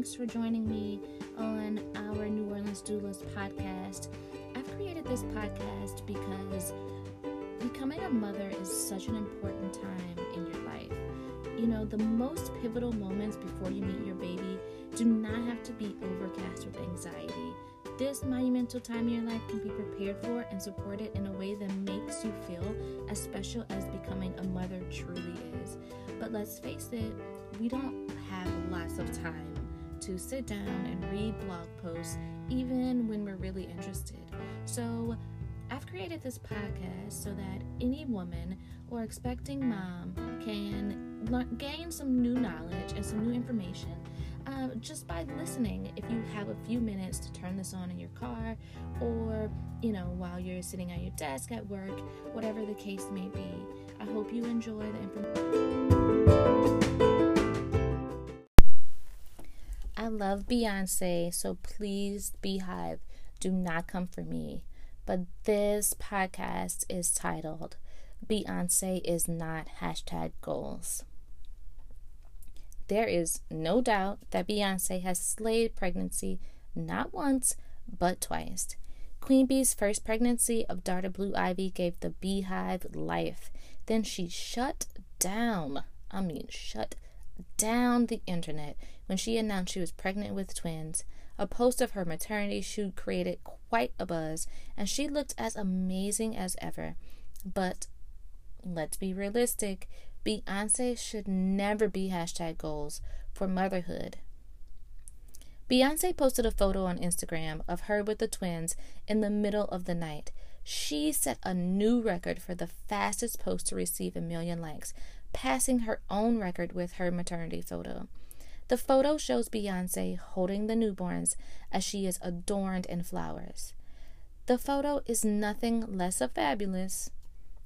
Thanks for joining me on our New Orleans Doulas podcast. I've created this podcast because becoming a mother is such an important time in your life. You know, the most pivotal moments before you meet your baby do not have to be overcast with anxiety. This monumental time in your life can be prepared for and supported in a way that makes you feel as special as becoming a mother truly is. But let's face it, we don't have lots of time to sit down and read blog posts, even when we're really interested. So, I've created this podcast so that any woman or expecting mom can learn, gain some new knowledge and some new information uh, just by listening. If you have a few minutes to turn this on in your car or, you know, while you're sitting at your desk at work, whatever the case may be, I hope you enjoy the information. Love Beyonce, so please, BeyHive, do not come for me. But this podcast is titled Beyonce is not hashtag goals. There is no doubt that Beyonce has slayed pregnancy not once, but twice. Queen Bey's first pregnancy of daughter Blue Ivy gave the BeyHive life. Then she shut down, I mean, shut down the internet when she announced she was pregnant with twins. A post of her maternity shoot created quite a buzz, and she looked as amazing as ever. But let's be realistic Beyonce should never be hashtag goals for motherhood. Beyonce posted a photo on Instagram of her with the twins in the middle of the night. She set a new record for the fastest post to receive a million likes, passing her own record with her maternity photo. The photo shows Beyonce holding the newborns as she is adorned in flowers. The photo is nothing less of fabulous.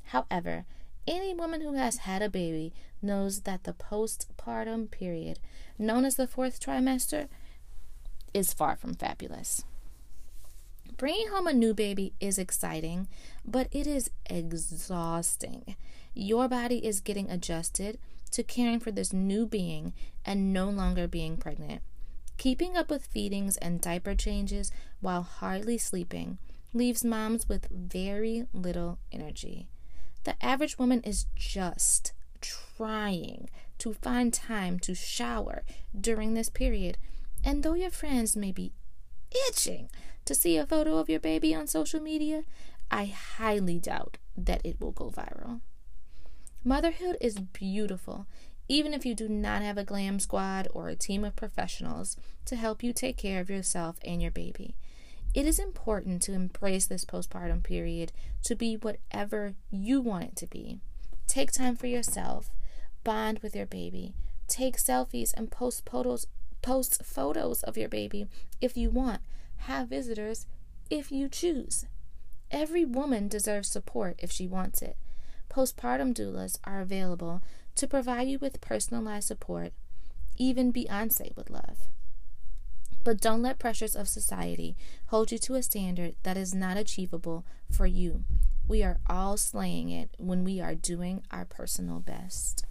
However, any woman who has had a baby knows that the postpartum period, known as the fourth trimester, is far from fabulous. Bringing home a new baby is exciting, but it is exhausting. Your body is getting adjusted to caring for this new being and no longer being pregnant. Keeping up with feedings and diaper changes while hardly sleeping leaves moms with very little energy. The average woman is just trying to find time to shower during this period. And though your friends may be itching to see a photo of your baby on social media, I highly doubt that it will go viral. Motherhood is beautiful, even if you do not have a glam squad or a team of professionals to help you take care of yourself and your baby. It is important to embrace this postpartum period to be whatever you want it to be. Take time for yourself, bond with your baby, take selfies and post photos post photos of your baby if you want. Have visitors if you choose. Every woman deserves support if she wants it. Postpartum doulas are available to provide you with personalized support, even Beyonce would love. But don't let pressures of society hold you to a standard that is not achievable for you. We are all slaying it when we are doing our personal best.